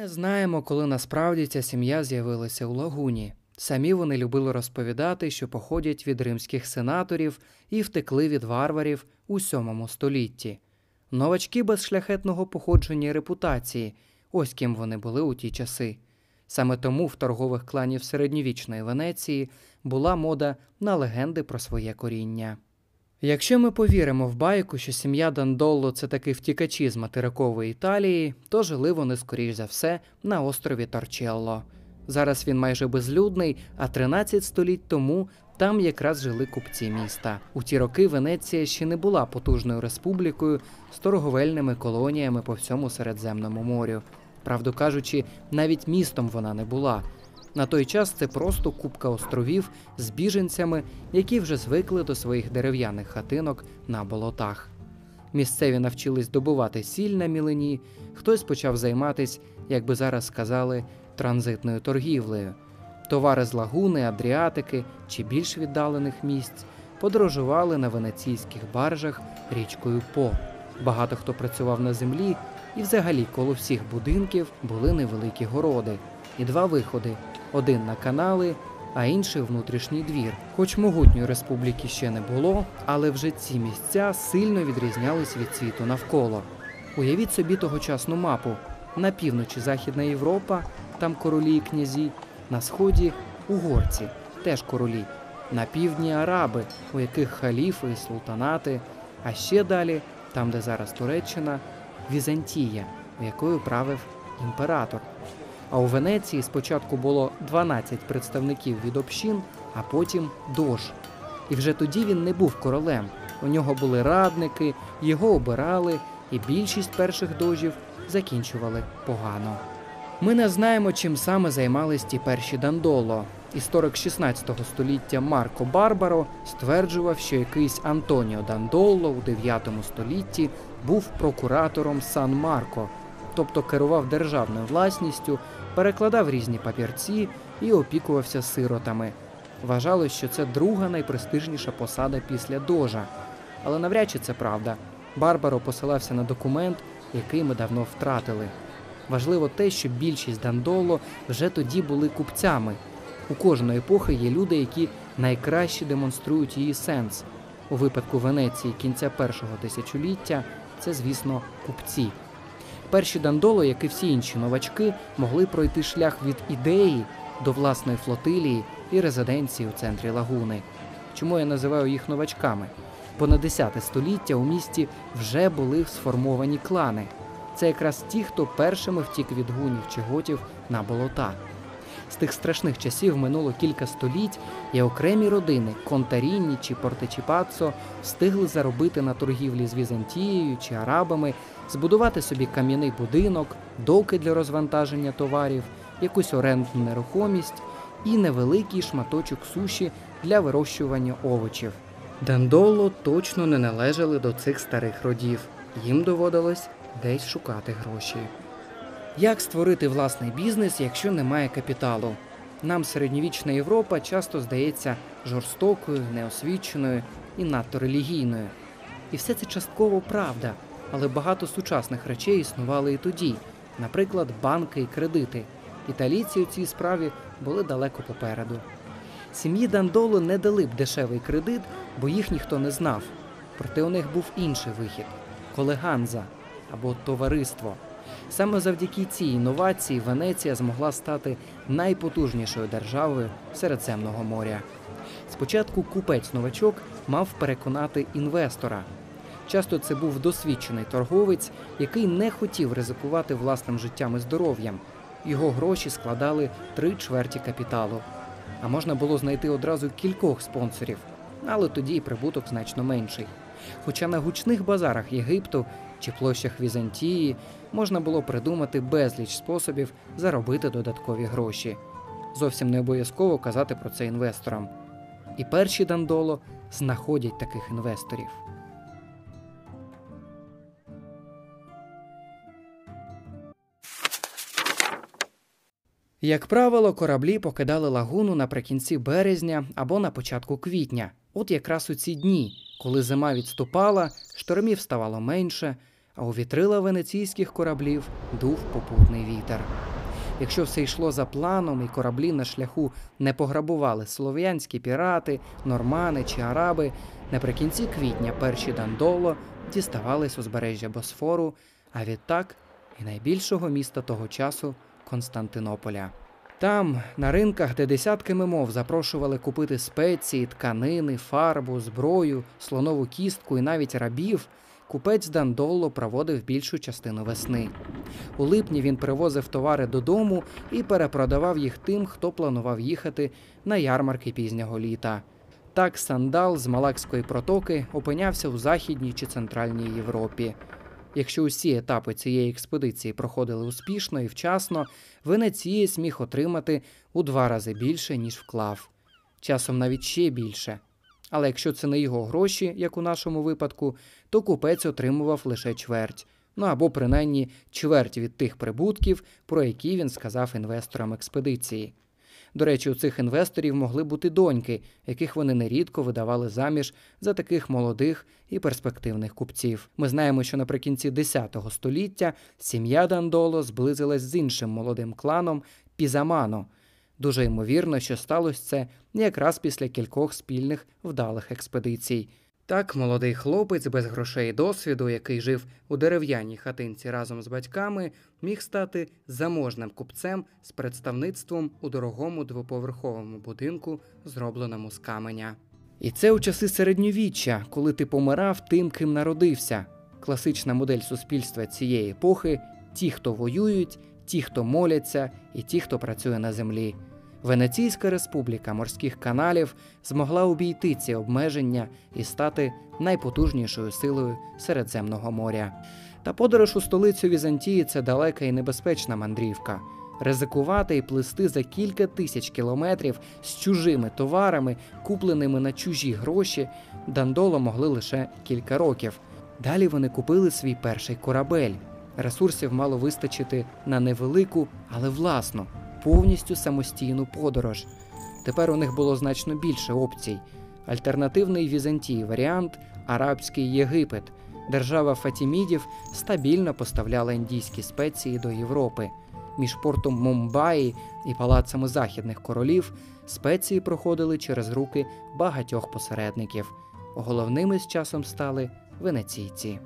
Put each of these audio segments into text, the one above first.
не знаємо, коли насправді ця сім'я з'явилася у лагуні. Самі вони любили розповідати, що походять від римських сенаторів і втекли від варварів у сьомому столітті. Новачки без шляхетного походження і репутації ось ким вони були у ті часи. Саме тому в торгових кланів середньовічної Венеції була мода на легенди про своє коріння. Якщо ми повіримо в байку, що сім'я Дандолло це таки втікачі з материкової Італії, то жили вони, скоріш за все, на острові Торчелло. Зараз він майже безлюдний, а 13 століть тому там якраз жили купці міста. У ті роки Венеція ще не була потужною республікою з торговельними колоніями по всьому Середземному морю. Правду кажучи, навіть містом вона не була. На той час це просто купка островів з біженцями, які вже звикли до своїх дерев'яних хатинок на болотах. Місцеві навчились добувати сіль на мілині, хтось почав займатися, як би зараз сказали, транзитною торгівлею. Товари з лагуни, Адріатики чи більш віддалених місць подорожували на венеційських баржах річкою По. Багато хто працював на землі, і взагалі коло всіх будинків були невеликі городи і два виходи: один на канали, а інший внутрішній двір. Хоч могутньої республіки ще не було, але вже ці місця сильно відрізнялись від світу навколо. Уявіть собі тогочасну мапу: на півночі Західна Європа, там королі і князі, на сході угорці, теж королі, на півдні араби, у яких халіфи і султанати, а ще далі, там, де зараз Туреччина, Візантія, у якою правив імператор. А у Венеції спочатку було 12 представників від общин, а потім дож. І вже тоді він не був королем. У нього були радники, його обирали, і більшість перших дожів закінчували погано. Ми не знаємо, чим саме займались ті перші Дандоло. Історик 16 століття Марко Барбаро стверджував, що якийсь Антоніо Дандоло у 9 столітті був прокуратором Сан Марко, тобто керував державною власністю, перекладав різні папірці і опікувався сиротами. Вважалось, що це друга найпрестижніша посада після дожа. Але навряд чи це правда. Барбаро посилався на документ, який ми давно втратили. Важливо те, що більшість Дандоло вже тоді були купцями. У кожної епохи є люди, які найкраще демонструють її сенс. У випадку Венеції кінця першого тисячоліття це, звісно, купці. Перші Дандоло, як і всі інші новачки, могли пройти шлях від ідеї до власної флотилії і резиденції у центрі лагуни. Чому я називаю їх новачками? Бо на 10 століття у місті вже були сформовані клани. Це якраз ті, хто першими втік від гунів чи готів на болота. З тих страшних часів минуло кілька століть, і окремі родини Контарінні чи Портечіпацо встигли заробити на торгівлі з Візантією чи арабами, збудувати собі кам'яний будинок, доки для розвантаження товарів, якусь орендну нерухомість і невеликий шматочок суші для вирощування овочів. Дендоло точно не належали до цих старих родів. Їм доводилось десь шукати гроші. Як створити власний бізнес, якщо немає капіталу? Нам середньовічна Європа часто здається жорстокою, неосвіченою і надто релігійною. І все це частково правда, але багато сучасних речей існували і тоді, наприклад, банки і кредити. Італійці у цій справі були далеко попереду. Сім'ї Дандоло не дали б дешевий кредит, бо їх ніхто не знав. Проте у них був інший вихід колеганза або товариство. Саме завдяки цій інновації Венеція змогла стати найпотужнішою державою Середземного моря. Спочатку купець-новачок мав переконати інвестора. Часто це був досвідчений торговець, який не хотів ризикувати власним життям і здоров'ям. Його гроші складали три чверті капіталу. А можна було знайти одразу кількох спонсорів, але тоді і прибуток значно менший. Хоча на гучних базарах Єгипту чи площах Візантії можна було придумати безліч способів заробити додаткові гроші. Зовсім не обов'язково казати про це інвесторам. І перші Дандоло знаходять таких інвесторів. Як правило, кораблі покидали лагуну наприкінці березня або на початку квітня. От якраз у ці дні, коли зима відступала, штормів ставало менше, а у вітрила венеційських кораблів дув попутний вітер. Якщо все йшло за планом і кораблі на шляху не пограбували слов'янські пірати, нормани чи араби, наприкінці квітня перші дандоло діставались узбережжя Босфору, а відтак і найбільшого міста того часу Константинополя. Там, на ринках, де десятками мов запрошували купити спеції, тканини, фарбу, зброю, слонову кістку і навіть рабів, купець Дандоло проводив більшу частину весни. У липні він привозив товари додому і перепродавав їх тим, хто планував їхати на ярмарки пізнього літа. Так сандал з Малакської протоки опинявся у Західній чи Центральній Європі. Якщо усі етапи цієї експедиції проходили успішно і вчасно, венецієць міг отримати у два рази більше, ніж вклав, часом навіть ще більше. Але якщо це не його гроші, як у нашому випадку, то купець отримував лише чверть, ну або принаймні чверть від тих прибутків, про які він сказав інвесторам експедиції. До речі, у цих інвесторів могли бути доньки, яких вони нерідко видавали заміж за таких молодих і перспективних купців. Ми знаємо, що наприкінці X століття сім'я Дандоло зблизилась з іншим молодим кланом Пізамано. Дуже ймовірно, що сталося це якраз після кількох спільних вдалих експедицій. Так, молодий хлопець без грошей і досвіду, який жив у дерев'яній хатинці разом з батьками, міг стати заможним купцем з представництвом у дорогому двоповерховому будинку, зробленому з каменя. І це у часи середньовіччя, коли ти помирав тим, ким народився. Класична модель суспільства цієї епохи ті, хто воюють, ті, хто моляться, і ті, хто працює на землі. Венеційська республіка морських каналів змогла обійти ці обмеження і стати найпотужнішою силою Середземного моря. Та подорож у столицю Візантії це далека і небезпечна мандрівка. Ризикувати і плисти за кілька тисяч кілометрів з чужими товарами, купленими на чужі гроші, Дандоло могли лише кілька років. Далі вони купили свій перший корабель. Ресурсів мало вистачити на невелику, але власну повністю самостійну подорож. Тепер у них було значно більше опцій. Альтернативний Візантії варіант Арабський Єгипет. Держава Фатімідів стабільно поставляла індійські спеції до Європи. Між портом Мумбаї і палацами західних королів спеції проходили через руки багатьох посередників. Головними з часом стали венеційці.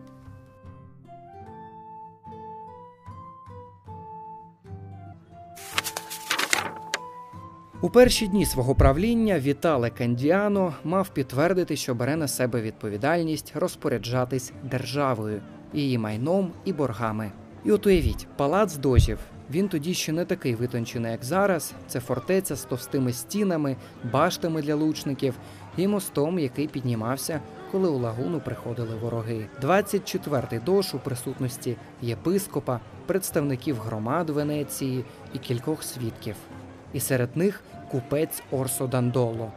У перші дні свого правління Вітале Кандіано мав підтвердити, що бере на себе відповідальність розпоряджатись державою, її майном і боргами. І от уявіть, палац дожів. Він тоді ще не такий витончений, як зараз. Це фортеця з товстими стінами, баштами для лучників і мостом, який піднімався, коли у лагуну приходили вороги. 24-й дош у присутності єпископа, представників громад Венеції і кількох свідків. І серед них купець Орсо Дандоло.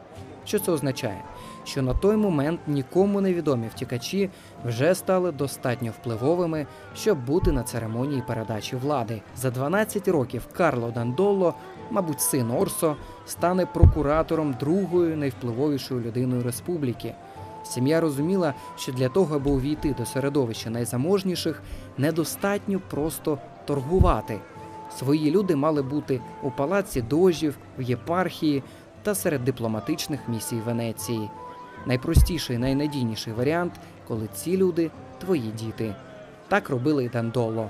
Що це означає? Що на той момент нікому невідомі втікачі вже стали достатньо впливовими, щоб бути на церемонії передачі влади. За 12 років Карло Дандоло, мабуть, син Орсо, стане прокуратором другої найвпливовішої людиною республіки. Сім'я розуміла, що для того, аби увійти до середовища найзаможніших, недостатньо просто торгувати. Свої люди мали бути у палаці дожів, в єпархії та серед дипломатичних місій Венеції. Найпростіший найнадійніший варіант, коли ці люди твої діти. Так робили й Дандоло.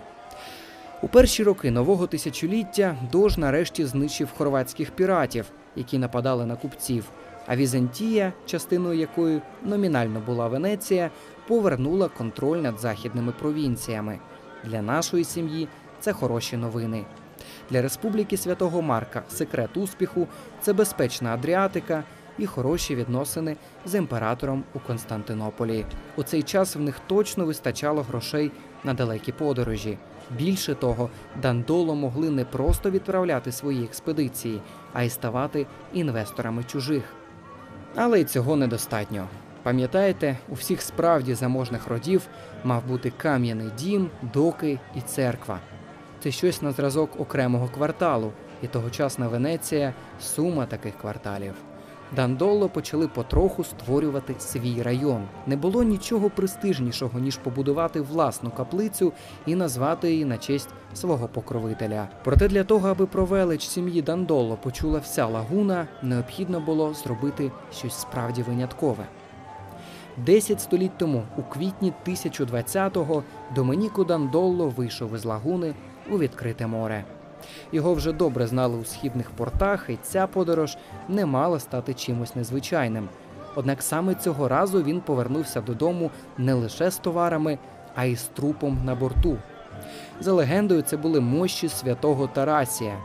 У перші роки нового тисячоліття Дож нарешті знищив хорватських піратів, які нападали на купців. А Візантія, частиною якої номінально була Венеція, повернула контроль над західними провінціями. Для нашої сім'ї це хороші новини. Для Республіки Святого Марка секрет успіху це безпечна Адріатика і хороші відносини з імператором у Константинополі. У цей час в них точно вистачало грошей на далекі подорожі. Більше того, Дандоло могли не просто відправляти свої експедиції, а й ставати інвесторами чужих. Але й цього недостатньо. Пам'ятаєте, у всіх справді заможних родів мав бути кам'яний дім, доки і церква це щось на зразок окремого кварталу, і тогочасна Венеція сума таких кварталів. Дандоло почали потроху створювати свій район. Не було нічого престижнішого, ніж побудувати власну каплицю і назвати її на честь свого покровителя. Проте для того, аби про велич сім'ї Дандоло почула вся лагуна, необхідно було зробити щось справді виняткове. Десять століть тому, у квітні 1020-го, Доменіко Дандолло вийшов із лагуни у відкрите море. Його вже добре знали у східних портах, і ця подорож не мала стати чимось незвичайним. Однак саме цього разу він повернувся додому не лише з товарами, а й з трупом на борту. За легендою, це були мощі святого Тарасія.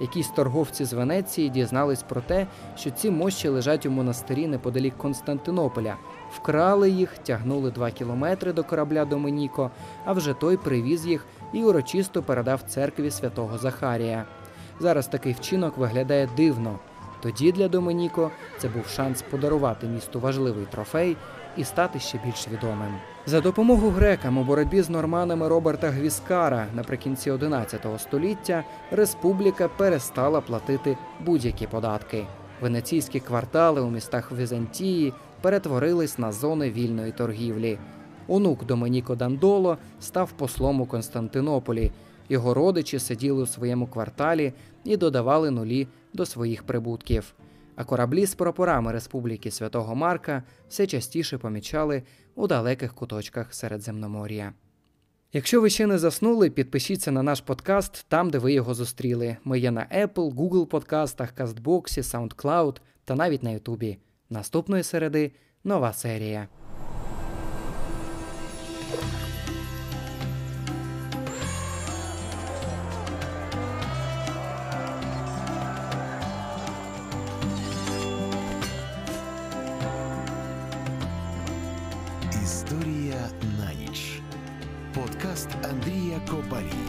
Якісь торговці з Венеції дізнались про те, що ці мощі лежать у монастирі неподалік Константинополя. Вкрали їх, тягнули два кілометри до корабля Доменіко, а вже той привіз їх і урочисто передав церкві святого Захарія. Зараз такий вчинок виглядає дивно. Тоді для Доменіко це був шанс подарувати місту важливий трофей і стати ще більш відомим. За допомогу грекам у боротьбі з норманами Роберта Гвіскара наприкінці 11 століття республіка перестала платити будь-які податки. Венеційські квартали у містах Візантії перетворились на зони вільної торгівлі. Онук Доменіко Дандоло став послом у Константинополі. Його родичі сиділи у своєму кварталі і додавали нулі до своїх прибутків. А кораблі з прапорами Республіки Святого Марка все частіше помічали у далеких куточках Середземномор'я. Якщо ви ще не заснули, підпишіться на наш подкаст там, де ви його зустріли. Ми є на Apple, Google подкастах, Кастбоксі, SoundCloud та навіть на Ютубі. Наступної середи нова серія. Історія на ніч. Подкаст Андрія Кобалії.